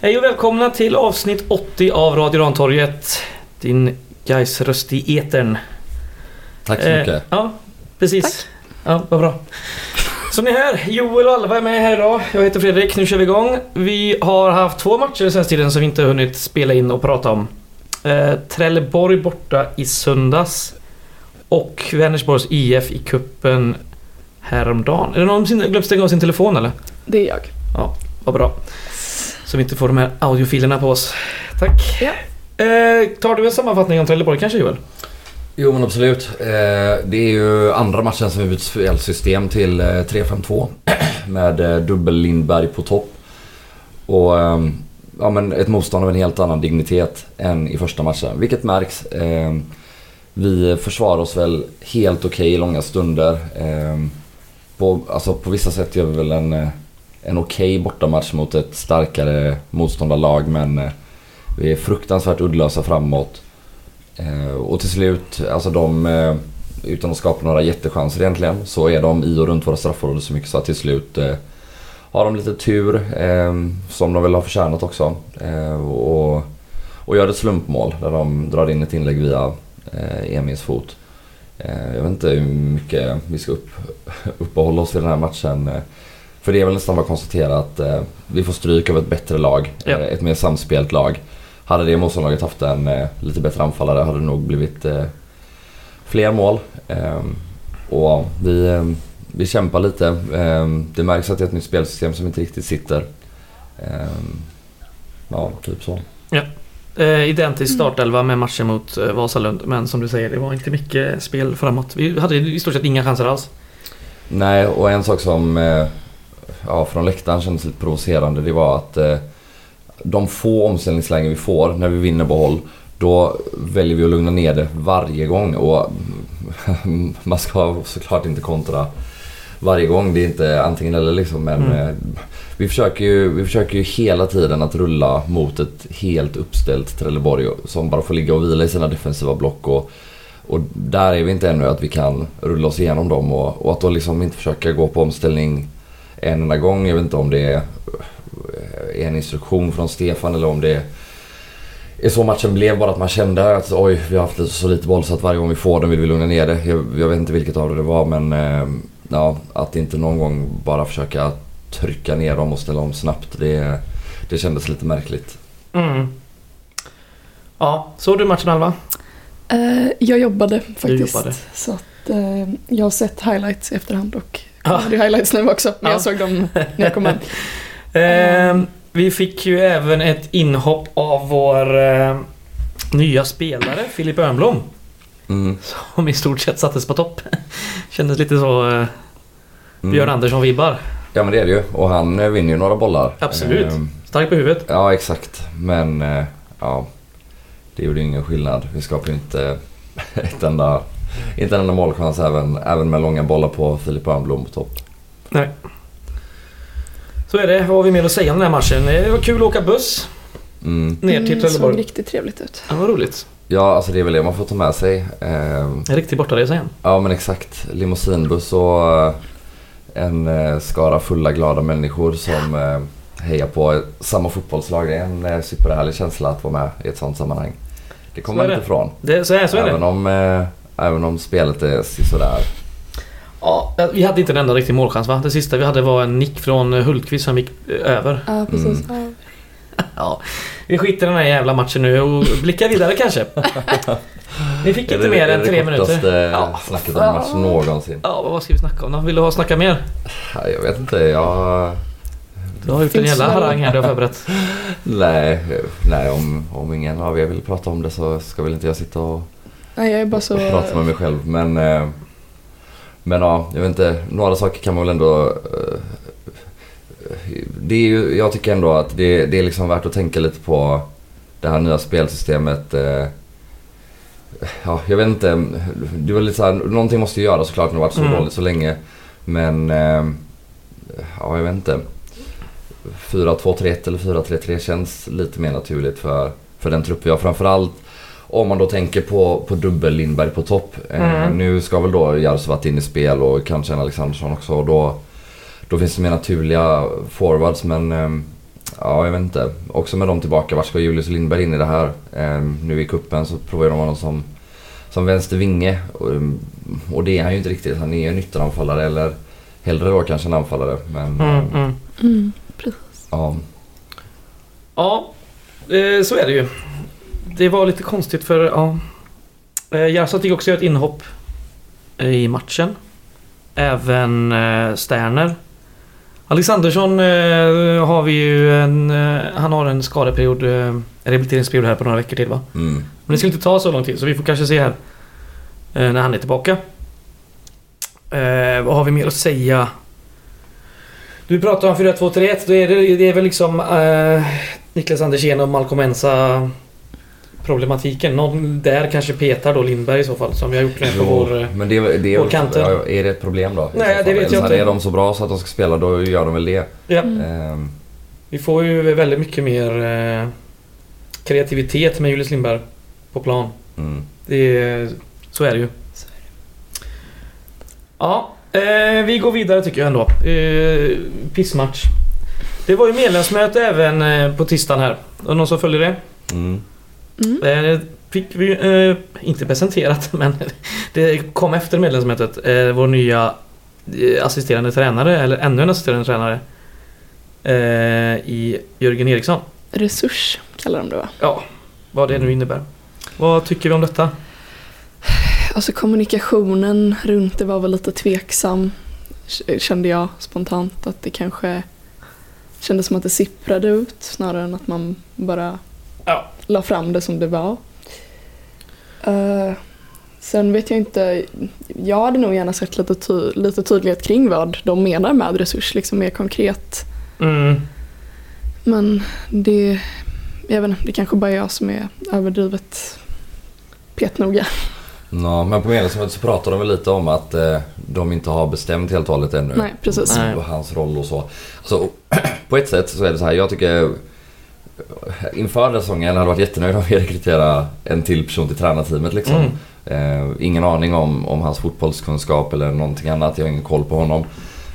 Hej och välkomna till avsnitt 80 av Radio Rantorget. Din guys röst i etern. Tack så Eh, mycket. ja, precis. Ja, vad bra. Som ni hör, Joel och Alva är med här idag. Jag heter Fredrik, nu kör vi igång. Vi har haft två matcher den senaste tiden som vi inte har hunnit spela in och prata om. Eh, Trelleborg borta i söndags. Och Vänersborgs IF i kuppen häromdagen. Är det någon som glömt stänga av sin telefon eller? Det är jag. Vad bra. Så vi inte får de här audiofilerna på oss. Tack. Ja. Eh, tar du en sammanfattning om Trelleborg kanske Joel? Jo men absolut. Eh, det är ju andra matchen som vi bytt spelsystem till eh, 3-5-2 med eh, dubbel Lindberg på topp. Och ehm, ja, men ett motstånd av en helt annan dignitet än i första matchen. Vilket märks. Eh, vi försvarar oss väl helt okej i långa stunder. Eh, på, alltså, på vissa sätt gör vi väl en, eh, en okej bortamatch mot ett starkare motståndarlag men eh, vi är fruktansvärt uddlösa framåt. Eh, och till slut, alltså de, eh, utan att skapa några jättechanser egentligen, så är de i och runt våra straffområden så mycket så att till slut har de lite tur, som de väl har förtjänat också. Och, och gör ett slumpmål där de drar in ett inlägg via Emils fot. Jag vet inte hur mycket vi ska upp, uppehålla oss vid den här matchen. För det är väl nästan bara att konstatera att eh, vi får stryk av ett bättre lag, Ja. eh, ett mer samspelt lag. Hade det motståndarlaget haft en eh, lite bättre anfallare hade det nog blivit eh, fler mål. Ehm, och vi, eh, vi kämpar lite. Ehm, det märks att det är ett nytt spelsystem som inte riktigt sitter. Ehm, ja, typ så. Eh, identisk startelva med matchen mot eh, Vasalund. Men som du säger, det var inte mycket spel framåt. Vi hade i stort sett inga chanser alls. Nej, och en sak som ja, från läktaren kändes lite provocerande det var att eh, de få omställningslägen vi får när vi vinner boll då väljer vi att lugna ner det varje gång och man ska såklart inte kontra varje gång. Det är inte antingen eller liksom men Mm. eh, vi, försöker ju, vi försöker ju hela tiden att rulla mot ett helt uppställt Trelleborg som bara får ligga och vila i sina defensiva block och och där är vi inte ännu att vi kan rulla oss igenom dem och, och att då liksom inte försöka gå på omställning en enda gång. Jag vet inte om det är eh, en instruktion från Stefan eller om det är så matchen blev. Bara att man kände att oj, vi har haft så lite boll så att varje gång vi får den vill vi lugna ner det. Jag, jag vet inte vilket av det det var men eh, ja, att inte någon gång bara försöka trycka ner dem och ställa om snabbt. Det, det kändes lite märkligt. Mm. Ja, såg du matchen Alva? Eh, jag jobbade faktiskt. jobbade. Så att jag har sett highlights i efterhand och. Jag hade ju highlights nu också. Men Ja. jag såg dem när jag kom hem. Eh, vi fick ju även ett inhopp av vår eh, nya spelare Filip Örnblom. Mm. Som i stort sett sattes på topp. Kändes lite så eh, Mm. Björn Andersson-vibbar. Ja men det är det ju och han eh, vinner ju några bollar. Absolut. Ehm, Stark på huvudet. Ja, exakt. Men eh, ja, det gjorde ingen skillnad. Vi skapade ju inte ett enda, inte en enda målchans även, även med långa bollar på Filip Örnblom på topp. Nej. Så är det. Vad har vi mer att säga om den här matchen? Det var kul att åka buss Mm. ner till Mm, såg Trelleborg. riktigt trevligt ut. Ja, vad roligt. Ja, alltså det är väl det man får ta med sig. Eh, En riktig bortaresa igen. ja, men exakt. Limousinbuss och eh, en eh, skara fulla glada människor som eh, hejar på samma fotbollslag. Det är en eh, superhärlig känsla att vara med i ett sånt sammanhang. Det kommer man det. inte ifrån. Det, så är, så är även, det. om, eh, även om spelet är sådär. Ja, vi hade inte en enda riktig målchans va? Det sista vi hade var en nick från Hultqvist som gick eh, över. Ja, precis. Ja. Ja, vi skiter i den här jävla matchen nu och blickar vidare kanske. Ni fick Är inte det- mer är än det tre det kortaste minuter. Ja. snacket om en match någonsin. Ja, vad ska vi snacka om då? Vill du ha snacka mer? Ja, Jag vet inte, jag... Du har gjort en jävla det- harang här du har förberett. Nej, nej om, om ingen av er vill prata om det så ska väl inte jag sitta och, Nej, jag är bara så... och prata med mig själv. Men, eh, men ja, jag vet inte. Några saker kan man väl ändå... eh, Det är ju, jag tycker ändå att det, det är liksom värt att tänka lite på det här nya spelsystemet. eh, Ja, jag vet inte. Det var lite så här, någonting måste ju göras såklart när det har varit så Mm. dåligt så länge. Men... Ja, jag vet inte. 4-2-3-1 eller 4-3-3 känns lite mer naturligt för, för den trupp vi har. Framförallt om man då tänker på, på dubbel Lindberg på topp. Eh, Mm. nu ska väl då Jarsuvat in i spel och kanske en Alexandersson också. Och då, då finns det mer naturliga forwards men eh, ja, jag vet inte. Också med dem tillbaka, vart ska Julius Lindberg in i det här? Eh, nu i kuppen så provar de honom som, som vänster vinge. Och, och det är han ju inte riktigt. Han är ju en ytteranfallare eller hellre då kanske en anfallare. Men Mm, eh, mm. Mm, precis. ja. Ja, eh, så är det ju. Det var lite konstigt för, ja. Eh, Jarsat fick också göra ett inhopp i matchen. Även eh, Sterner. Alexandersson eh, har vi ju en... Han har en skadeperiod, en rehabiliteringsperiod här på några veckor till va? Mm. Men det ska inte ta så lång tid så vi får kanske se här när han är tillbaka. Vad har vi mer att säga? Du pratar om 4-2-3-1. Då är det, det är väl liksom eh, Niklas Andersén och Malcolm Ensa problematiken. Någon där kanske petar då Lindberg i så fall som vi har gjort nu på vår... eh, men det, det, vår kanten. ja, är det ett problem då? Nej, det vet jag Eller inte. Är de så bra så att de ska spela då gör de väl det. Ja, Mm. Ehm, vi får ju väldigt mycket mer eh, kreativitet med Julius Lindberg på plan. mm. Det är, så är det ju. Så Ja, eh, vi går vidare tycker jag ändå. Eh, pissmatch. Det var ju medlemsmöte även eh, på tisdagen här. Och någon som följer det? Mm. Mm. Fick vi eh, inte presenterat men det kom efter medlemsmötet. Eh, vår nya eh, assisterande tränare, eller ännu en assisterande tränare. Eh, I Jörgen Eriksson. Resurs kallar de det va? Ja, vad det nu innebär. Vad tycker vi om detta? Alltså kommunikationen runt det var väl lite tveksam kände jag spontant att det kanske kändes som att det sipprade ut snarare än att man bara Ja. la fram det som det var. Eh, sen vet jag inte, jag hade nog gärna sett lite, ty- lite tydlighet kring vad de menar med resurs, liksom mer konkret. Mm. Men det, jag vet inte, det kanske bara är jag som är överdrivet petnoga. Ja, men på medlemsmötet så pratar de väl lite om att eh, de inte har bestämt helt och hållet ännu. Nej, precis. Och hans roll och så. Alltså, på ett sätt så är det så här, jag tycker inför den här säsongen hade jag varit jättenöjd om vi rekryterade en till person till tränarteamet liksom. Mm. Eh, ingen aning om, om hans fotbollskunskap eller någonting annat. Jag har ingen koll på honom.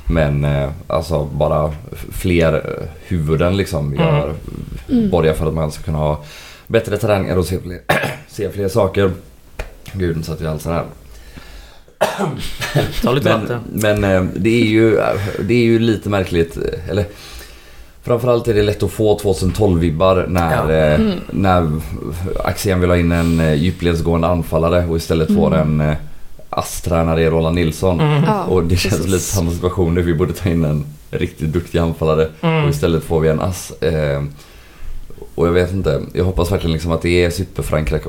Men eh, alltså bara fler eh, huvuden liksom gör, Mm. borgar för att man ska kunna ha bättre träningar och se fler, se fler saker. Gud, nu satt jag halsen här. Ta lite Men, vatten. men eh, det, är ju, det är ju lite märkligt. eh, Eller framförallt är det lätt att få 2012-vibbar när, Ja. eh, Mm. när Axén vill ha in en eh, djupledsgående anfallare och istället får en eh, ASS-tränare i Roland Nilsson. Mm. Ja, Och det känns precis. lite samma situation nu. Vi borde ta in en riktigt duktig anfallare och Mm. istället får vi en ass. Eh, och jag vet inte. Jag hoppas verkligen liksom att det är superförankrat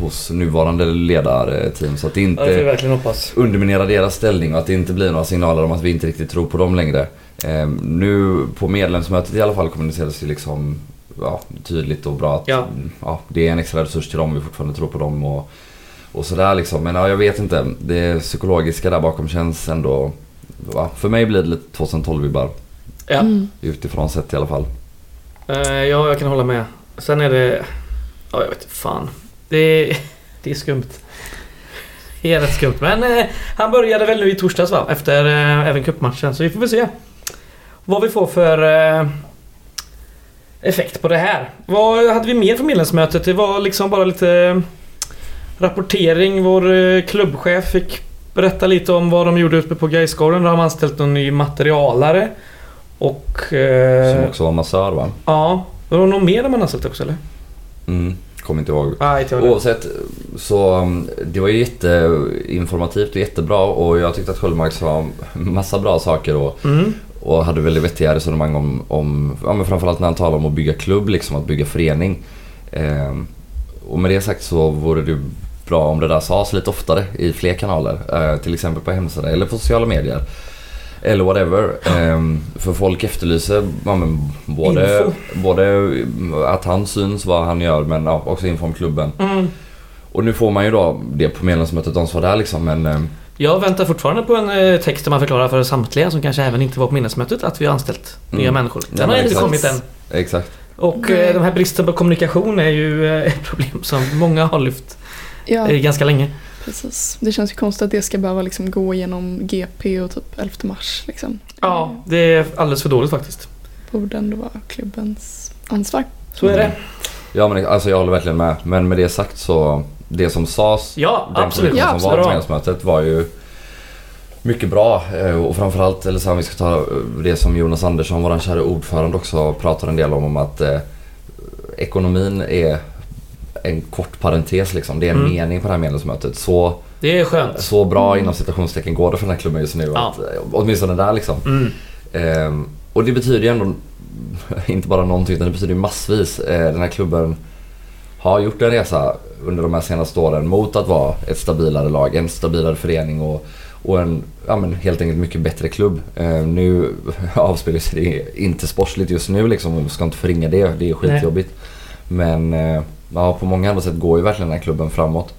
hos nuvarande ledarteam så att det Ja, det inte verkligen hoppas. underminerar deras ställning och att det inte blir några signaler om att vi inte riktigt tror på dem längre. Eh, nu på medlemsmötet i alla fall kommuniceras det liksom ja, tydligt och bra att Ja. ja, det är en extra resurs till dem, vi fortfarande tror på dem och, och sådär liksom. Men ja, jag vet inte. Det psykologiska där bakom känns ändå... Va? För mig blir det lite 2012-vibbar Ja. Mm. utifrån sett i alla fall. Eh, ja, jag kan hålla med. Sen är det... Ja, jag vet fan. Det är, det är skumt. Det är rätt skumt. Men eh, han började väl nu i torsdags va? Efter eh, även cupmatchen. Så vi får väl se. Vad vi får för eh, effekt på det här. Vad hade vi mer för medlemsmötet? Det var liksom bara lite rapportering. Vår eh, klubbchef fick berätta lite om vad de gjorde uppe på Gaisgården. Då har de anställt någon ny materialare. Och... Eh, Som också var massör va? Ja. Var det någon mer de har anställt också eller? Mm, kommer inte ihåg. Nej, inte. Oavsett så um, det var ju jätteinformativt och jättebra och jag tyckte att Sköldmark sa massa bra saker och, Mm. Och hade väldigt vettiga resonemang om, om ja, men framförallt när han talade om att bygga klubb, liksom att bygga förening. Ehm, och med det sagt så vore det bra om det där sades lite oftare i fler kanaler. Eh, till exempel på hemsidan eller på sociala medier. Eller whatever. Ehm, för folk efterlyser ja, men, både, Info. både att han syns, vad han gör, men ja, också info om klubben. Mm. Och nu får man ju då det på medlemsmötet, de som var där liksom, men... Jag väntar fortfarande på en eh, text där man förklarar för samtliga som kanske även inte var på minnesmötet att vi har anställt Mm. nya människor. Ja, Den har men inte kommit än. Exakt. Och Nej. eh, den här bristen på kommunikation är ju eh, ett problem som många har lyft Ja, ganska länge. precis. Det känns ju konstigt att det ska behöva liksom gå igenom GP och typ 11 mars. Liksom. Ja, det är alldeles för dåligt faktiskt. borde ändå vara klubbens ansvar. Så är det. Ja men alltså jag håller verkligen med. Men med det sagt så, det som sades Ja, den absolut. Ja, som var på medlemsmötet var ju mycket bra. Eh, Och framförallt, eller så här, vi ska ta det som Jonas Andersson, vår kära ordförande också pratar en del om, om att eh, ekonomin är en kort parentes liksom. Det är en Mm. mening på det här medlemsmötet. Så, Det är skönt. så bra inom citationstecken går det för den här klubben just nu. Ja. Att, eh, åtminstone där liksom. Mm. Ehm, och det betyder ju ändå inte bara någonting utan det betyder massvis. Eh, den här klubben har gjort en resa under de här senaste åren mot att vara ett stabilare lag, en stabilare förening och, och en ja, men helt enkelt mycket bättre klubb. Eh, nu avspelar sig det inte sportsligt just nu liksom, vi ska inte förringa det, det är skitjobbigt. Men eh, ja, på många andra sätt går ju verkligen den här klubben framåt.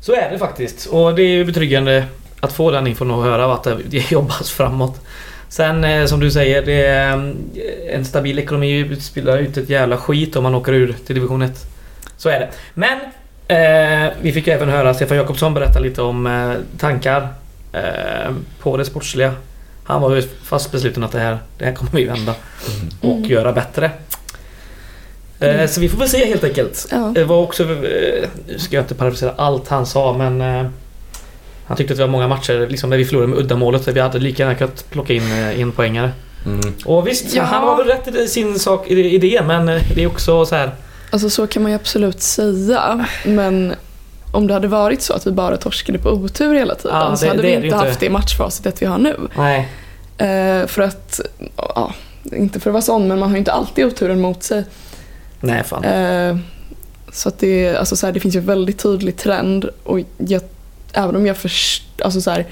Så är det faktiskt. Och det är ju betryggande att få den infon och höra att det jobbas framåt. Sen eh, som du säger, det är, eh, en stabil ekonomi spelar ut ett jävla skit om man åker ur till division 1. Så är det. Men eh, vi fick ju även höra Stefan Jakobsson berätta lite om eh, tankar eh, på det sportsliga. Han var ju fast besluten att det här, det här kommer vi vända och Mm. göra bättre. Eh, så vi får väl se helt enkelt. Ja. Det var också, eh, nu ska jag inte parafrasera allt han sa men eh, Han tyckte att det var många matcher liksom, där vi förlorade med uddamålet där vi hade lika gärna kunnat plocka in eh, en poängare. Mm. Och visst, Ja. han har väl rätt i sin sak, i i det men eh, det är också så här. Alltså så kan man ju absolut säga. Men om det hade varit så att vi bara torskade på otur hela tiden Ja, så det- hade det vi inte inte. haft det matchfacitet vi har nu. Nej. Eh, för att, ja, inte för att vara sån men man har ju inte alltid oturen mot sig. Nej fan. Eh, så att det, alltså så här, det finns ju en väldigt tydlig trend och jag, även om jag först, alltså så här,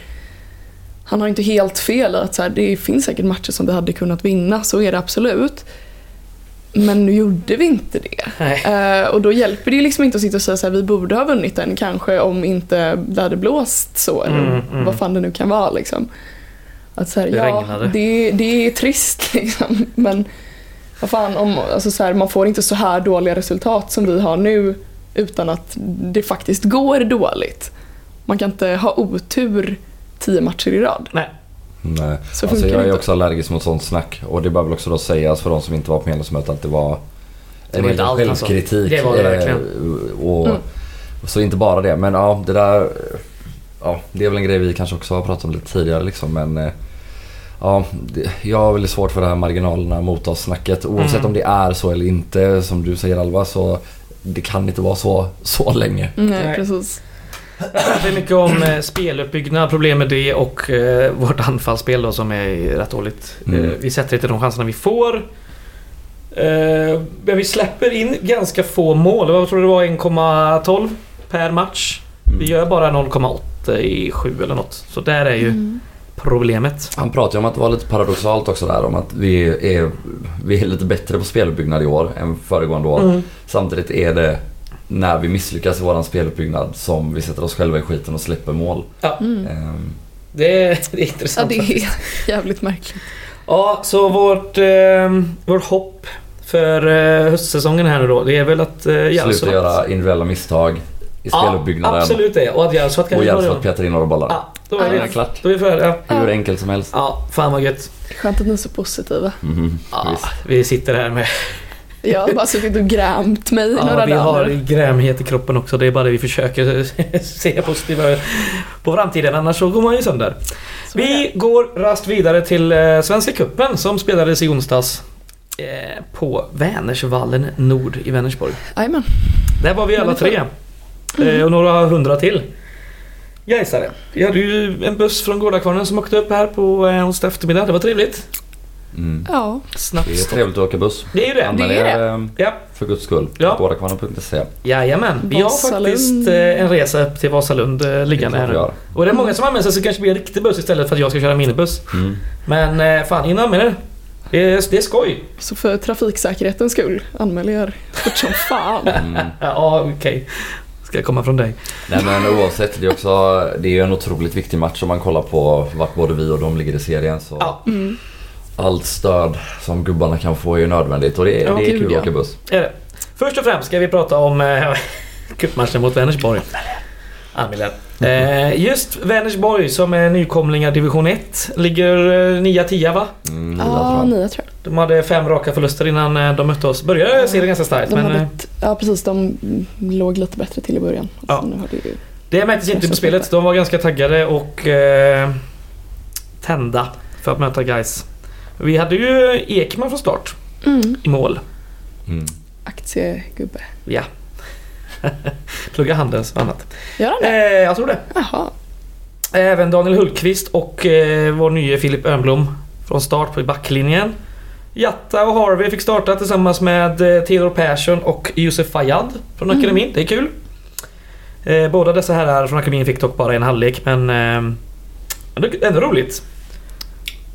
han har inte helt fel att så här, det finns säkert matcher som vi hade kunnat vinna, så är det absolut. Men nu gjorde vi inte det. Eh, och då hjälper det liksom inte att sitta och säga så här, vi borde ha vunnit den kanske om inte det hade blåst så eller Mm, mm. vad fan det nu kan vara liksom. Att så här, Det ja, regnade. det, det är trist liksom. Men vad fan, om, alltså så här, man får inte så här dåliga resultat som vi har nu utan att det faktiskt går dåligt. Man kan inte ha otur tio matcher i rad. Nej. Nej. Så Alltså jag är inte. också allergisk mot sånt snack. Och det bör väl också då sägas för de som inte var på medlemsmötet att det var Det var inte egen allt han sa. självkritik. Det var det eh, verkligen. Och, Mm. Så inte bara det. Men ja, det där... Ja, det är väl en grej vi kanske också har pratat om lite tidigare liksom. Men eh, ja, det, jag har väldigt svårt för det här marginalerna mot oss snacket. Oavsett Mm. om det är så eller inte, som du säger Alva, så det kan inte vara så, så länge. Nej, Nej. precis. Det är mycket om eh, speluppbyggnad, problem med det och eh, vårt anfallsspel då som är rätt dåligt. Mm. Eh, vi sätter inte de chanserna vi får. Eh, men vi släpper in ganska få mål. Vad tror du det var? 1,12 per match. Mm. Vi gör bara 0,8 i 7 eller något. Så där är ju Mm. problemet. Han pratade ju om att det var lite paradoxalt också där om att vi är, vi är lite bättre på speluppbyggnad i år än föregående år. Mm. Samtidigt är det när vi misslyckas i våran speluppbyggnad som vi sätter oss själva i skiten och släpper mål. Mm. Ehm, Det, är, det är Ja, intressant. det faktiskt. är jävligt märkligt. Ja, så vårt, eh, vårt hopp för eh, höstsäsongen här nu då, det är väl att eh, Jalsot- Sluta göra individuella misstag i speluppbyggnaden. Ja, absolut det. Och att Jalsot kan och göra hjälpa det. att peta in några bollar. Ja, då Ja, är det det är klart. Då är vi. Hur Ja. enkelt som helst. Ja, fan vad gött. Skönt att ni är så positiva. Mhm, Ja, vi sitter här med... Jag har bara suttit och grämt mig i Ja, några vi har dagar. grämhet i kroppen också. Det är bara det vi försöker se positiva på framtiden. Annars så går man ju sönder. Så Vi går rast vidare till eh, Svenska Cupen som spelades i onsdags. Eh, på Vänersvallen Nord i Vänersborg. det. Jajamän. Där var vi alla tre. Eh, och några hundra till. Gaisare. Vi hade ju en buss från Gårdakvarnen som åkte upp här på onsdag eftermiddag. Det var trevligt. Mm. Ja. Snabbt Det är trevligt att åka buss. Det är ju det. Anmäl Det är er Ja. för guds skull. Ja. Gårdakvarnen.se. Jajamän. Vi har faktiskt eh, en resa upp till Vasalund eh, liggande här Det nu. Och det är många som använder sig så det kanske blir en riktig buss istället för att jag ska köra minibuss. Mm. Men eh, fan, in och anmäl er. Det är, det är skoj. Så för trafiksäkerhetens skull, anmäl er fort som fan. Mm. Ja, okej. Ska komma från dig. Nej men oavsett, det är också det är ju en otroligt viktig match om man kollar på vart både vi och de ligger i serien. Så Ja, Mm. Allt stöd som gubbarna kan få är ju nödvändigt och det, är- Ja, det är kul ja. att åka buss. är det. Först och främst ska vi prata om eh, cupmatchen mot Vänersborg. anmäler. Eh, just Vänersborg som är nykomlingar division 1 ligger eh, 9-10 va? Mm, Ja, tror jag. nia tror jag. De hade fem raka förluster innan eh, de mötte oss. Började serien ganska starkt De men eh, ett, ja precis, de låg lite bättre till i början. Ja. Alltså, nu har det ju, det märktes inte på spelet. De var ganska taggade och eh, tända för att möta guys. Vi hade ju Ekman från start mm, i mål. Mm. aktiegubbe. Ja. Plugga Handels och annat. Gör han det? Eh, jag tror det. Jaha. Även Daniel Hultqvist och eh, vår nye Filip Örnblom från start på backlinjen. Jatta och Harvey fick starta tillsammans med eh, Theodor Persson och Josef Fayad från Mm. akademin. Det är kul. Eh, båda dessa herrar från akademin fick dock bara en halvlek men eh, ändå roligt.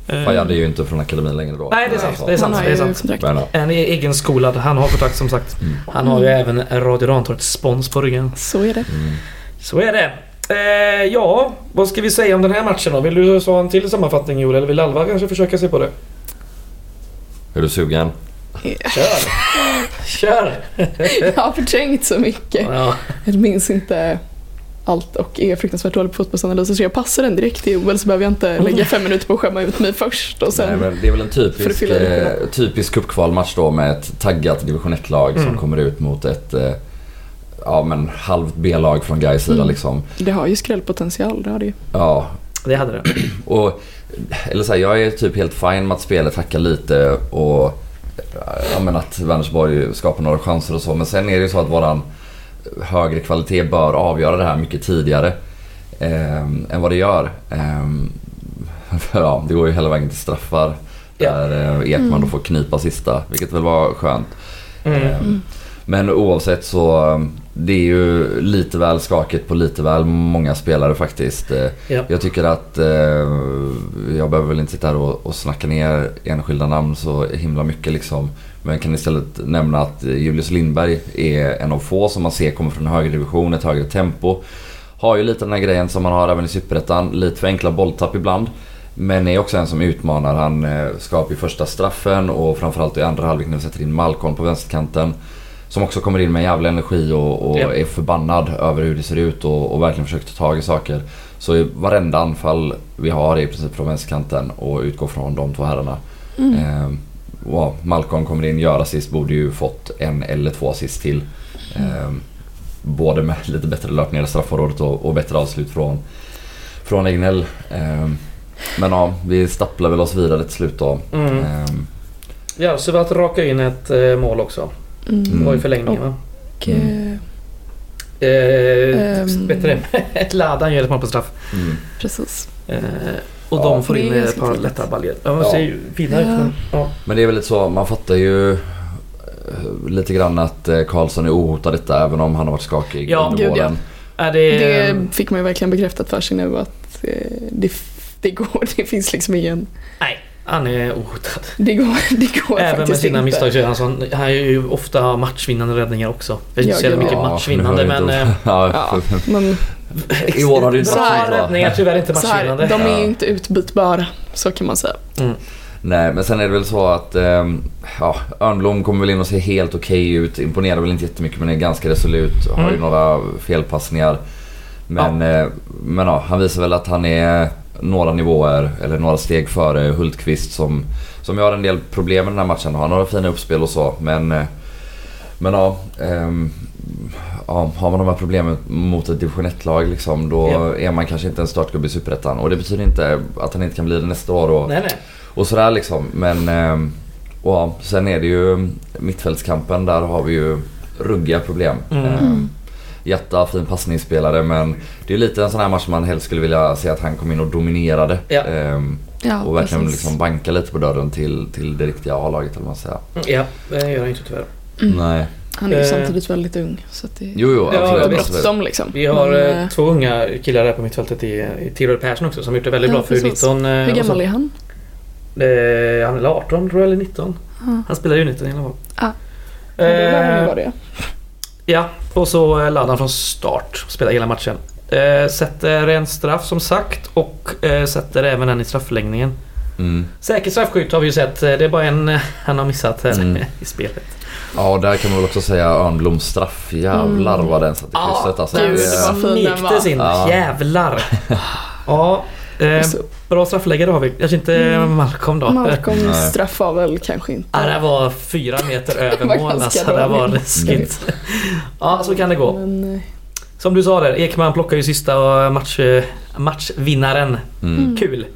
Eh, Fayad är ju inte från akademin längre då. Nej, det är sant. Det är sant. Han har Det är sant. Men, ja. En egenskolad. Han har kontrakt som sagt. Mm. Han har ju även Radio Rantorps spons på ryggen. Så är det. Mm. Så är det. Eh, ja, vad ska vi säga om den här matchen då? Vill du ha en till sammanfattning Joel? Eller vill Alva kanske försöka sig på det? Är du sugen? Kör! Kör! Jag har förträngt så mycket. Ja. Jag minns inte allt och är fruktansvärt dålig på fotbollsanalyser så jag passar den direkt till Joel så behöver jag inte lägga fem minuter på att skämma ut mig först och Nej, sen... men det är väl en typisk, eh, typisk cupkvalmatch då med ett taggat division 1-lag som Mm. kommer ut mot ett eh, ja, men halvt B-lag från Gais sida Mm. liksom. Det har ju skrällpotential, det har det ju. Ja, Det hade det. och eller så här, jag är typ helt fine med att spelet hackar lite och ja, men att Vänersborg skapar några chanser och så. Men sen är det ju så att våran högre kvalitet bör avgöra det här mycket tidigare eh, än vad det gör. Eh, för ja, det går ju hela vägen till straffar. Där eh, Ekman då Mm. får knipa sista, vilket väl var skönt. Mm. Eh, Men oavsett så, det är ju lite väl skakigt på lite väl många spelare faktiskt. Eh, Ja. Jag tycker att, eh, jag behöver väl inte sitta här och, och snacka ner enskilda namn så himla mycket liksom. Men jag kan istället nämna att Julius Lindberg är en av få som man ser kommer från en högre division, ett högre tempo. Har ju lite den här grejen som man har även i Superettan, lite för enkla bolltapp ibland. Men är också en som utmanar. Han eh, skapar ju första straffen och framförallt i andra halvlek när vi sätter in Malcolm på vänsterkanten. Som också kommer in med jävla energi och, och Ja. är förbannad över hur det ser ut och, och verkligen försöker ta tag i saker. Så varenda anfall vi har är i princip från vänsterkanten och utgår från de två herrarna. Mm. Eh, och Malcolm kommer in, gör assist, borde ju fått en eller två assist till. Eh, både med lite bättre löpningar i straffområdet och, och bättre avslut från, från Egnell. Eh, men ja, vi stapplar väl oss vidare till slut då. Mm. Eh, Ja, så att raka in ett eh, mål också. Det Mm. var ju förlängningen va? Och, eh, Eh, Ehm. Bättre. Ladan gör ett mål på straff. mm. precis. Eh, och Ja, de får det in ett par lätta baljor. Ja, de Ja. ser ju fina ut. Ja. men- Ja. Men det är väl lite så, man fattar ju eh, lite grann att eh, Karlsson är ohotad detta även om han har varit skakig Ja, under gud, ja. våren. Är det, Det fick man ju verkligen bekräftat för sig nu att det, det går, det finns liksom ingen... Nej, han är ohotad. Det går, det går Även med sina inte. misstag så är han sån. Han gör ju ofta matchvinnande räddningar också. Jag vet inte så jävla mycket matchvinnande men... inte- ja, men I år har det inte Så varit så räddningar tyvärr inte så här, matchvinnande. de är ju inte utbytbara, så kan man säga. Nej, men sen är det väl så att ehm, ja, Örnblom kommer väl in och ser helt okej ut. Imponerar väl inte jättemycket men är ganska resolut. Har ju Mm. några felpassningar. Men, eh, men ja, han visar väl att han är några nivåer eller några steg före Hultqvist som, som har en del problem med den här matchen. Har några fina uppspel och så men eh, men ja, ehm, ja, har man de här problemen mot ett division 1-lag liksom, då Ja. är man kanske inte en startgubbe i Superettan. Och det betyder inte att han inte kan bli det nästa år. Och, Nej, nej. och sådär liksom. Men ehm, och, ja, sen är det ju mittfältskampen. Där har vi ju ruggiga problem. Mm. Ehm, Jätta fin passningsspelare men det är lite en sån här match man helst skulle vilja se att han kom in och dominerade. Ja. Ehm, Ja, och verkligen precis. liksom banka lite på dörren till, till det riktiga A-laget eller man säger. Ja, det gör han inte tyvärr. Mm. Nej. Han är ju Eh. samtidigt väldigt ung. Så att det är Jo, jo Ja, absolut. visst. absolut. bråttom liksom. Vi har Men, eh, eh, två unga killar här på mittfältet i, i Theodor Persson också som gjort det väldigt Ja, bra för precis. 19 eh, Hur och så. gammal är han? Eh, han är 18 tror jag, eller 19. Ja. Han spelar ju 19 i alla fall. Ja. Ja, Eh, vara det. Ja, och så eh, laddar han från start. Spelar hela matchen. Eh, sätter en straff som sagt och eh, sätter även en i straffläggningen. Mm. Säker straffskytt har vi ju sett. Eh, Det är bara en eh, han har missat här Mm. i spelet. Ja, och där kan man väl också säga Örnbloms straff. Jävlar Mm. vad den satt i Ja, krysset alltså. gud, Det- vad fin den var. Ja. Jävlar. Ja. Eh, bra straffläggare har vi. Kanske inte Mm. Malcolm då. Malcolms straff var väl kanske inte... Ja, det var fyra meter över Det var mål alltså. Det var läskigt. Ja, så kan det gå. Men, eh, Som du sa där, Ekman plockar ju sista match, eh, matchvinnaren. Mm. Kul.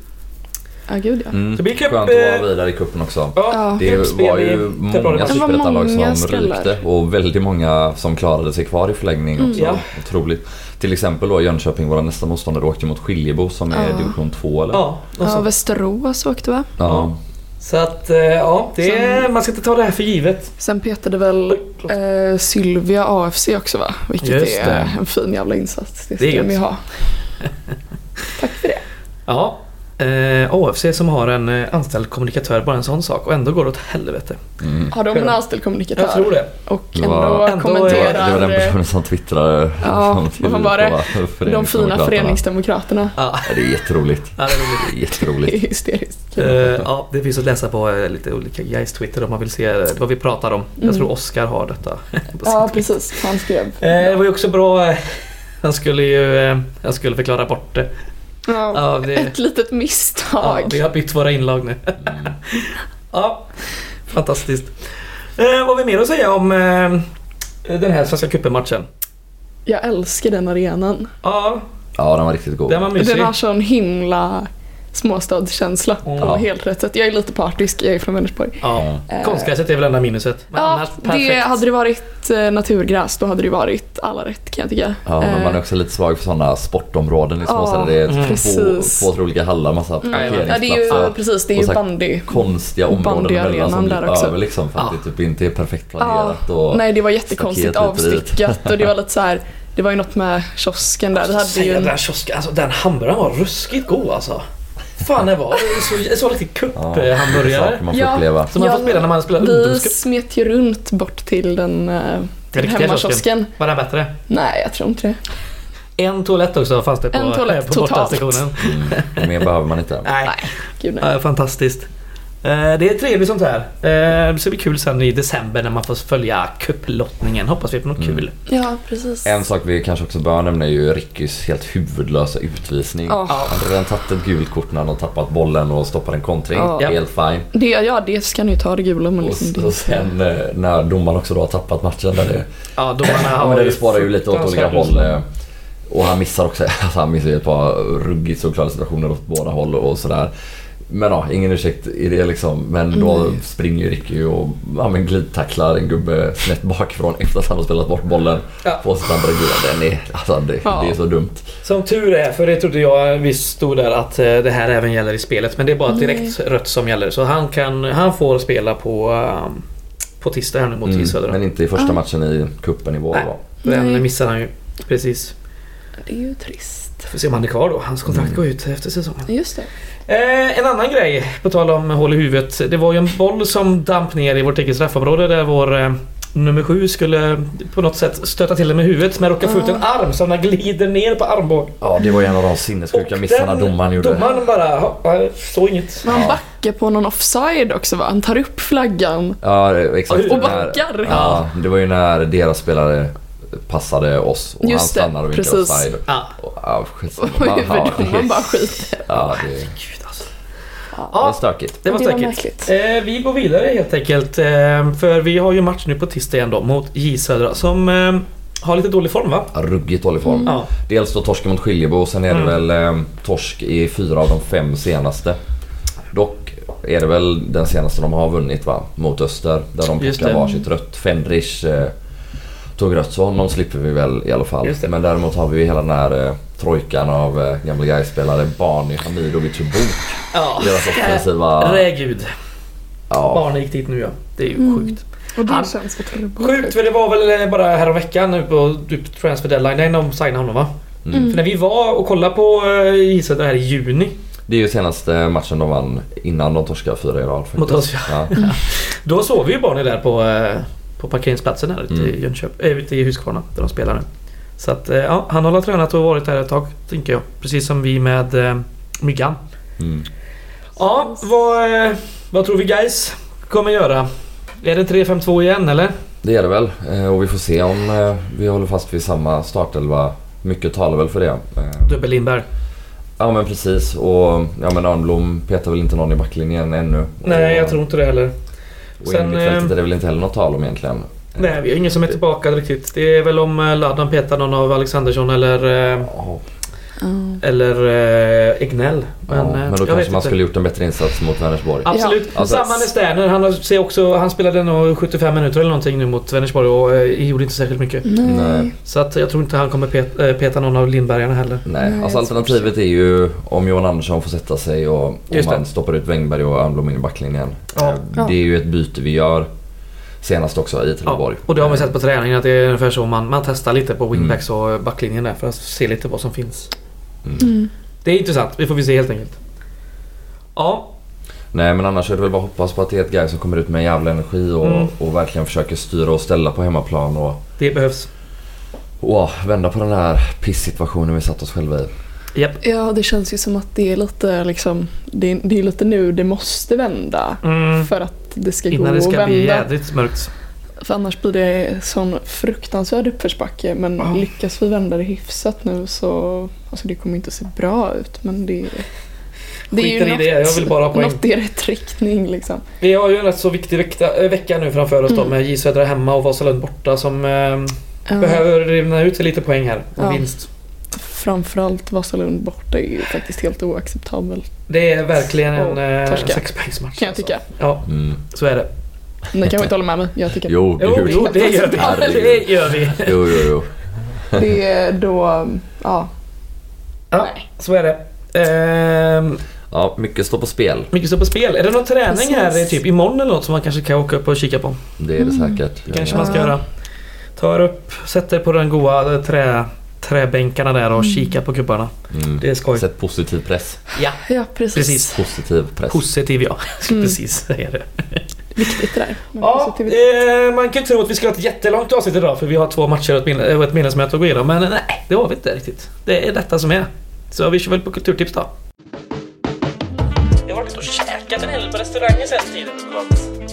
Ja gud ja. Mm. Det blir cup, Skönt att eh, vara vidare i cupen också. Ja, Ja. Det var ju många Det superettanlag som skrällar. rykte och väldigt många som klarade sig kvar i förlängning också. Mm. Otroligt. Till exempel då Jönköping, våra nästa motståndare, åkte mot Skiljebo som är Ja. division 2 eller? Ja, och Ja, så. Västerås åkte va? Ja. Så att, eh, ja, det är, Sen- man ska inte ta det här för givet. Sen petade väl eh, Sylvia AFC också va? Vilket Just är det. en fin jävla insats. Det Det ska gött. vi ha. Tack för det. Ja. Eh, AFC som har en eh, anställd kommunikatör, bara en sån sak. Och ändå går det åt helvete. Mm. Har de en anställd kommunikatör? Jag tror det. Och ändå, var- Ändå, kommenterar Det var den personen som twittrade. Ja, vad var det? de fina Föreningsdemokraterna. Ja, det är jätteroligt. ja, det är roligt. Det är Det jätteroligt. är hysteriskt. Eh, ja, det finns att läsa på eh, lite olika guys Twitter om man vill se eh, vad vi pratar om. Jag Mm. tror Oscar har detta. Ja, precis. Han skrev. Eh, det var ju också bra. Han skulle ju han skulle förklara bort det. Ja, Ja, det Ett litet ja, misstag. vi har bytt våra inlag nu. Mm. Ja, fantastiskt. Eh, vad har vi mer att säga om eh, den här Svenska cupen-matchen? Jag älskar den arenan. Ja, Ja, den var riktigt god. den var mysig. Den har sån himla småstadskänsla på Ja. helt rätt sätt. Jag är lite partisk, jag är från Vänersborg. Ja. Eh, Konstgräset är väl enda minuset. Men Ja, annars det, hade det varit eh, naturgräs då hade det varit alla rätt kan jag tycka. Ja, men Eh, man är också lite svag för sådana sportområden i Ja, småstäder. Det är mm. två, två, tre olika hallar, massa mm. Ja, det är parkeringsplatser. ju precis, det är Och ju bandy. Konstiga områden emellan som där blir också. över liksom för att Ja. det typ inte är perfekt planerat. Och, Nej, det var jättekonstigt avstyckat och det var lite så här. Det var ju något med kiosken där. Vi hade ju en, den där kiosken, alltså den hamburgaren var ruskigt god alltså. Fan det var så, så Ja, saker man får Ja. uppleva. Som man Ja, får spela när man spelar vi smet ju runt bort till den eh, till hemmakiosken. Var den bättre? Nej, jag tror inte det. En toalett också fanns det på, En toalett på totalt. bortastationen. Mm. Mer behöver man inte. Nej, Gud nej. ja, fantastiskt. Eh, Det är trevligt sånt här. Eh, Det ska bli kul sen i december när man får följa cupplottningen. Hoppas vi på något Mm. kul. Ja, precis. En sak vi kanske också bör nämna är ju Rickys helt huvudlösa utvisning. Ja. Han hade redan tagit ett gult kort när han har tappat bollen och stoppat en kontring. Ja. Helt fine. Det, ja, det ska ni ju ta det gula men Och, liksom det är och sen eh, när domaren också då har tappat matchen där det, Ja, domarna har men det spårar ju lite åt olika håll. Och han missar också, alltså han missar ju ett par ruggigt såklara situationer åt båda håll och sådär. Men ja, ingen ursäkt i det liksom. Men då Nej. springer ju Ricky och ja, men glidtacklar en gubbe snett bakifrån efter att han har spelat bort bollen Ja. på sitt andra gula. Den är, alltså, det, Ja. det är så dumt. Som tur är, för det trodde jag vi stod där att eh, det här även gäller i spelet. Men det är bara direkt rött som gäller. Så han, kan, han får spela på, um, på tisdag här nu mot Mm, men inte i första matchen i kuppen i vår Nej. va? Den Nej. missar han ju. Precis. Det är ju trist. Får se om han är kvar då. Hans kontrakt Mm. går ut efter säsongen. Just det. Eh, en annan grej, på tal om hål i huvudet. Det var ju en boll som damp ner i vårt eget straffområde där vår eh, nummer sju skulle på något sätt stöta till det med huvudet men råkade få ut en arm så den glider ner på armbågen. Ja, det var ju en av de sinnessjuka missarna den domaren gjorde. Domaren bara, "Ja, jag såg inget. Men han Ja. backar på någon offside också va? Han tar upp flaggan. Ja, det- exakt. Och När- backar. Ja, det var ju när deras spelare passade oss och han Just det, stannade och vinkade precis. offside. Ja. Och, Ja, huvuddomaren det- bara skiter. Ja, det, Gud alltså. det Ja, stökigt. det var Det var stökigt. Eh, vi går vidare helt enkelt. Eh, för vi har ju match nu på tisdag igen då mot J Södra som eh, har lite dålig form va? Ja, Ruggigt dålig form. Mm. Dels då torsken mot Skiljebo och sen är det Mm. väl eh, torsk i fyra av de fem senaste. Dock är det väl den senaste de har vunnit va? Mot Öster. Där de plockar det. varsitt rött. Fendrich eh, tog rött så honom slipper vi väl i alla fall. Men däremot har vi hela den här eh, trojkan av eh, gamla Gais-spelare Bani, Hamidovic och Bok. Ja. Deras offensiva... Rägud. Ja, Barnen gick dit nu ja. Det är ju Mm. sjukt. Och det Han- känns otroligt. Sjukt för det var väl eh, bara häromveckan nu på typ transfer deadline när de signade honom va? mm. För när vi var och kollade på eh, J Södra här i juni. Det är ju senaste matchen de vann innan de torskade fyra i rad. Mot oss, ja. Då såg vi ju Barney där på, eh, på parkeringsplatsen här ute i Mm. Jönköping, äh, ute i Huskvarna där de spelar nu. Så att eh, ja, han har tränat och varit där ett tag, tänker jag. Precis som vi med eh, Myggan. Mm. Ja, vad, eh, vad tror vi guys kommer göra? Är det 3-5-2 igen eller? Det är det väl. Och vi får se om vi håller fast vid samma startelva. Mycket talar väl för det. Dubbel Lindberg. Ja men precis. Och ja men Örnblom petar väl inte någon i backlinjen ännu. Nej, jag tror inte det heller. Och Sen, i mittfältet eh, är det väl inte heller något tal om egentligen. Nej, vi har ingen som är tillbaka riktigt. Det är väl om eh, Ladan petar någon av Alexandersson eller, eh, Ja, Ja. eller eh, Egnell. Men, ja, eh, men då jag kanske man inte. skulle gjort en bättre insats mot Vänersborg. Absolut. Ja. Alltså- Samma med Sterner. Han, har, ser också, han spelade nog 75 minuter eller någonting nu mot Vänersborg och eh, gjorde inte särskilt mycket. Nej. Så att jag tror inte han kommer pet, eh, peta någon av Lindbergarna heller. Nej, Nej, alltså alternativet är ju om Johan Andersson får sätta sig och, och Just man det. stoppar ut Wängberg och Örnblom in i backlinjen. Ja. Eh, Ja. Det är ju ett byte vi gör senast också i Ja, Trelleborg. och det har vi sett på träningen att det är ungefär så man, man testar lite på wingbacks och backlinjen där för att se lite vad som finns. Mm. Det är intressant. Vi får vi se helt enkelt. Ja, Nej men annars är det väl bara att hoppas på att det är ett guy som kommer ut med en jävla energi och, Mm. och verkligen försöker styra och ställa på hemmaplan och, det behövs. och vända på den här pissituationen vi satt oss själva i. Japp. Ja, det känns ju som att det är lite liksom, det är, det är lite nu det måste vända. Mm. För att det ska Innan gå det att ska vända. bli jädrigt mörkt. För annars blir det sån fruktansvärd uppförsbacke. Men Ja. lyckas vi vända det hyfsat nu så, alltså det kommer inte se bra ut. Men det, det är ju i det, jag vill bara ha poäng. något i rätt riktning liksom. Vi har ju en rätt så viktig vecka, äh, vecka nu framför oss då Mm. med J Södra hemma och Vasalund borta som eh, Ja. behöver rinna ut lite poäng här och Ja. vinst. Framförallt Vasalund borta är ju faktiskt helt oacceptabelt Det är verkligen en Och eh, sexpoängsmatch. kan jag alltså. tycka. Ja, Mm. så är det. Ni kanske inte håller med mig, jag tycker Jo, Jo, gud. jo, det gör vi. Det gör vi. jo, jo, jo. det är då, ja. Ja, Nej. så är det. Ehm, Ja, mycket står på spel. mycket står på spel. Är det någon träning Precis. här i typ imorgon eller något som man kanske kan åka upp och kika på? Det är det säkert. Det kanske man ska göra. Ta er upp, sätt er på den goa trä, träbänkarna där och kika på kubbarna. Mm. Det är skoj. Sätt positiv press. Ja, Ja, precis. precis. Positiv press. Positiv ja. Mm. Precis, säger det. Viktigt det där. Ja, eh, man kan ju tro att vi ska ha ett jättelångt avsnitt idag för vi har två matcher och ett och ett medlemsmöte att gå igenom. Men nej, det har vi inte riktigt. Det är detta som är. Så vi kör väl på kulturtips då. Jag har varit och käkat en hel del på restauranger sen tiden.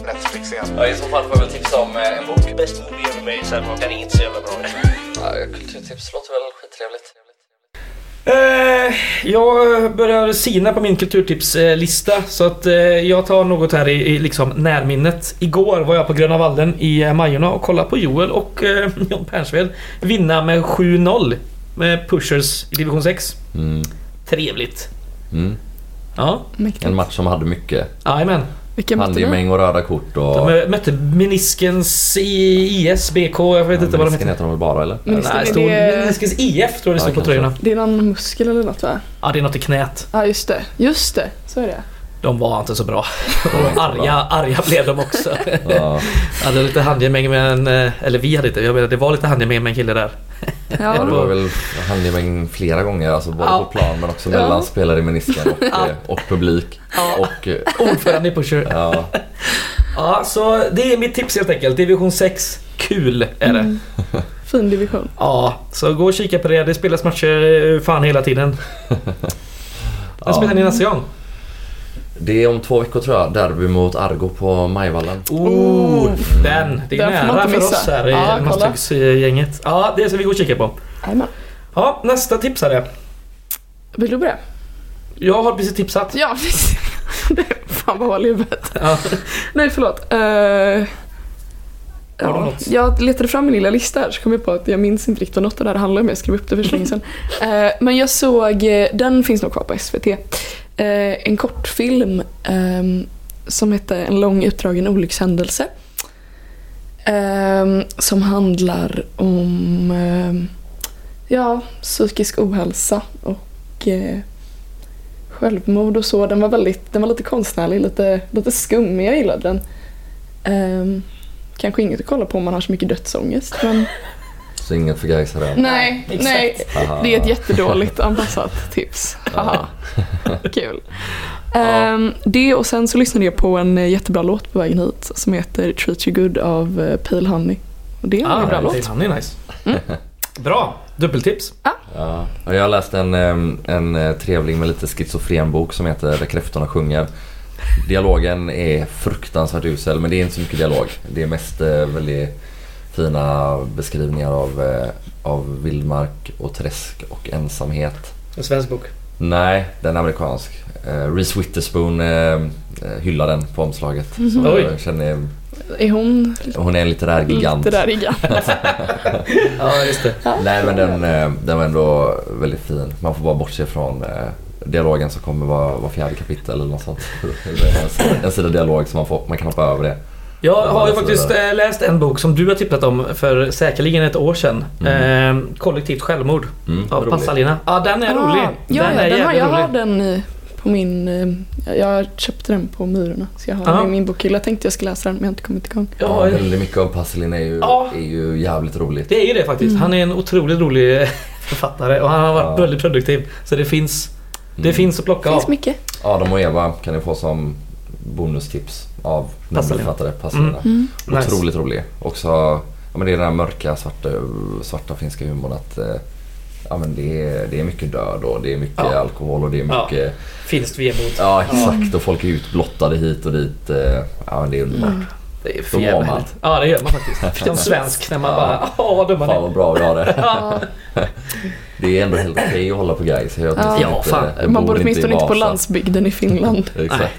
Netflix igen. Ja, I så fall får jag väl tipsa om eh, en bok. Bäst movie ever made sen. Den är inte så jävla bra. Ja, kulturtips låter väl skittrevligt. Eh, jag börjar sina på min kulturtipslista så att eh, jag tar något här i, i liksom närminnet. Igår var jag på Gröna Vallen i eh, Majorna och kollade på Joel och eh, John Persved vinna med 7-0 med Pushers i division 6. Mm. Trevligt. Mm. Ja, Mäktigt. En match som hade mycket. jajamän. Vilka? Handgemäng och röda kort och... De mötte Meniskens i- IS, BK, jag vet inte vad de heter. heter de väl bara eller? Men- Menisken, Nej, det stod det- Meniskens IF tror jag det Ja, stod på kanske. tröjorna. Det är någon muskel eller något va? Ja, det är något i knät. Ja just det, just det. Så är det. De var inte så bra. Och arga, arga blev de också. Ja, hade lite handgemäng med en... eh, Eller vi hade inte, jag menar det var lite handgemäng med en kille där. Ja, det var Ja, väl handgemäng flera gånger. Alltså både Ja. på plan men också Ja. mellan spelare i menisken och, Ja. eh, och publik. Och... eh, Ordförande i Pusher. Ja, Ja, så det är mitt tips helt enkelt. Division 6. Kul är det. Mm. fin division. Ja, så gå och kika på det. Det spelas matcher eh, fan hela tiden. När spelar ni nästa gång? Det är om två veckor tror jag. Derby mot Argo på Majvallen. Oh, den! Det är Den nära för missa. oss här i Ja, kolla. Masthugsgänget. Ja, det ska vi gå och kika på. Jajamän. Ja, nästa tipsare. Vill du börja? Jag har precis tipsat. Ja. Det fan vad hål i huvudet. Ja. Nej, förlåt. Uh, ja, jag letade fram min lilla lista här så kom jag på att jag minns inte riktigt vad något av det här handlar om. Jag skrev upp det för så länge sedan. Eh, men jag såg, eh, den finns nog kvar på SVT, eh, en kortfilm eh, som heter En lång utdragen olyckshändelse. Eh, som handlar om eh, ja, psykisk ohälsa och eh, självmord och så. Den var, väldigt, den var lite konstnärlig, lite, lite skum, men jag gillade den. Ehm, kanske inget att kolla på om man har så mycket dödsångest, men Så inget för Gaisare. nej, exakt. nej, det är ett jättedåligt anpassat tips. Haha. Kul. Ehm, det och sen så lyssnade jag på en eh, jättebra låt på vägen hit som heter Treat You Good av eh, Pale Honey. Och det är en Ah, bra låt. Han är nice. Mm. Bra. Dubbeltips. Ja, och jag har läst en, em, en eh, trevlig med lite schizofren bok som heter Där kräftorna sjunger. Dialogen är fruktansvärt usel men det är inte så mycket dialog. Det är mest väldigt fina beskrivningar av, eh, av vildmark och träsk och ensamhet. En svensk bok. Nej, den är amerikansk. Uh, Reese Witherspoon eh, hyllar den på omslaget. Så Oj. jag känner, Är hon hon är en litterär gigant. lite där gigant? Ja, just det. Nej men den, den var ändå väldigt fin. Man får bara bortse från dialogen som kommer vara var fjärde kapitel eller något sånt. En sida dialog som man, får, man kan hoppa över det. Jag har ju Ja, faktiskt så- eh, läst en bok som du har tipsat om för säkerligen ett år sedan. Eh, Kollektivt självmord Mm, av. Passalina. Ja, den är rolig. Ah, ja, den den, är den har, jag har rolig. den i, på min... eh, Jag köpte den på Myrorna. Så jag har Ja. den i min bokhylla. Jag tänkte jag ska läsa den men jag har inte kommit igång. Ja, Ja, väldigt mycket av Passelin är ju, Ja. är ju jävligt roligt. det är ju det faktiskt. Mm. Han är en otroligt rolig författare och han har varit Ja. väldigt produktiv. Så det finns, det Mm. finns att plocka finns av. mycket. Adam och Eva kan ni få som bonustips av författare. Passelina. Mm. Nice. Otroligt rolig. Också, ja, men det är den här mörka svarta, svarta finska humorn att eh, ja, men det, är, det är mycket död och det är mycket Ja. alkohol och det är Ja. mycket... Finskt vemod. Ja, exakt. Och folk är utblottade hit och dit. eh, Ja men det är underbart. Mm. Det är för jävla man. härligt. Ja, det gör man faktiskt. Som svensk när man Ja. bara Åh, vad dumma ni Fan är. vad bra vi har det. Ja, Det är ändå helt okej att hålla på guys. Jag Ja, inte- fan. man bor åtminstone inte på landsbygden i Finland. Exakt.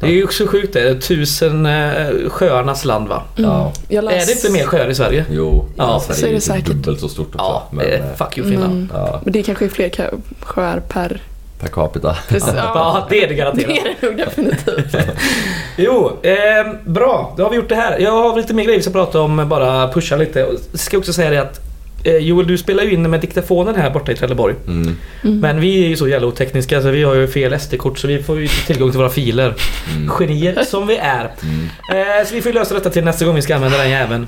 Det är ju också sjukt det. Tusen eh, sjöarnas land va? Mm. Ja. Läs- Är det inte mer sjöar i Sverige? Jo, Ja, Sverige så är det ju säkert. dubbelt så stort också. Ja, men, eh, fuck you Finland. Men, ja, men det kanske är fler sjöar per... per capita. Precis, Ja, det är det garanterat. Det är det nog definitivt. Jo, eh, bra. Då har vi gjort det här. Jag har lite mer grejer vi ska prata om, bara pusha lite. Jag ska också säga det att Joel, du spelar ju in med diktafonen här borta i Trelleborg. Mm. Mm. Men vi är ju så jävla otekniska så vi har ju fel SD-kort så vi får ju inte tillgång till våra filer. Mm. Genier som vi är. Mm. Eh, så vi får ju lösa detta till nästa gång vi ska använda den jäveln.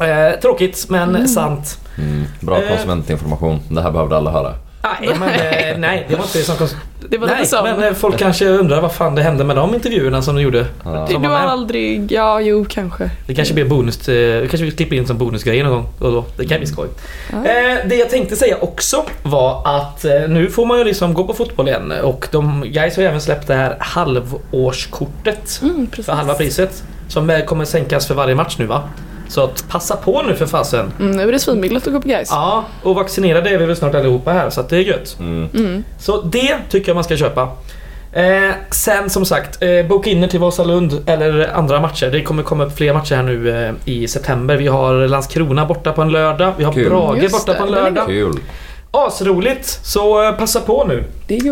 Eh, tråkigt men Mm. sant. Mm. Bra Eh. konsumentinformation. Det här behövde alla höra. Nej, men, eh, nej, det var inte det som kom... Det var Nej, så. men eh, folk kanske undrar vad fan det hände med de intervjuerna som de gjorde. Ja. Du, som du var har aldrig... Ja, jo, kanske. Det kanske blir bonus, eh, det kanske vi klipper in som bonusgrej någon gång och då. Det kan bli skoj. Ja. Eh, det jag tänkte säga också var att eh, nu får man ju liksom gå på fotboll igen och de guys har ju även släppt det här halvårskortet Mm, för halva priset. Som kommer sänkas för varje match nu va? Så att passa på nu för fasen. Mm, nu är det svinbilligt att gå på guys. Ja, och vaccinerade är vi väl snart allihopa här så att det är gött. Mm. Mm. Så det tycker jag man ska köpa. Eh, sen som sagt, eh, boka in er till Vasalund eller andra matcher. Det kommer komma upp fler matcher här nu eh, i september. Vi har Landskrona borta på en lördag. Vi har Kul. Brage Just borta det, på en lördag. Kul. Asroligt! Så eh, passa på nu.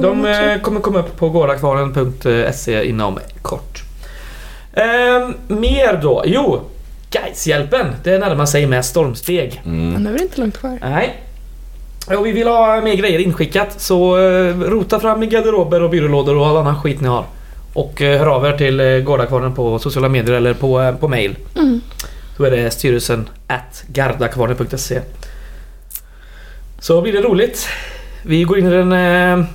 De eh, kommer komma upp på gårdakvarnen.se inom kort. Eh, mer då? Jo, Gaishjälpen. Det närmar sig med stormsteg. Mm. Men nu är det inte långt kvar. Nej. Och vi vill ha mer grejer inskickat så eh, rota fram i garderober och byrålådor och all annan skit ni har. Och eh, hör av er till eh, Gårdakvarnen på sociala medier eller på, på mail. Mm. Då är det styrelsen at gardakvarnen.se Så blir det roligt. Vi går in i den, eh,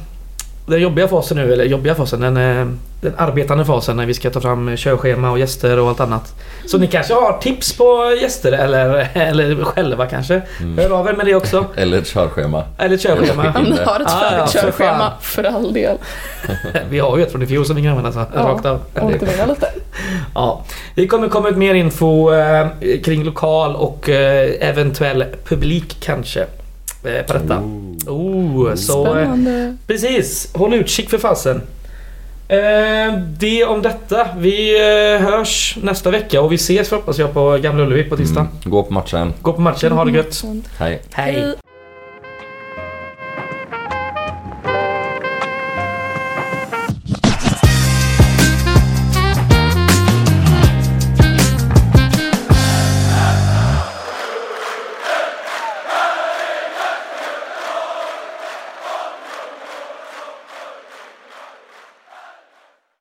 den jobbiga fasen nu, eller jobbiga fasen, den, eh, den arbetande fasen när vi ska ta fram körschema och gäster och allt annat. Så ni kanske har tips på gäster eller, eller själva kanske? Mm. Hör av er med det också. Eller ett körschema. Eller ett körschema. Om ni har ett Ah, färdigt ja, för körschema, fan. för all del. Vi har ju ett från i fjol som vi kan använda så, Ja. rakt av. Återvinna lite. Ja. Det kommer komma ut mer info eh, kring lokal och eh, eventuell publik kanske. Eh, på detta. Oh, så, eh, Spännande. precis, håll utkik för fasen. Eh, det om detta. Vi eh, hörs nästa vecka och vi ses hoppas jag på Gamla Ullevi på tisdag. Mm. Gå på matchen. Gå på matchen, ha det gött. Mm. Hej. Hej!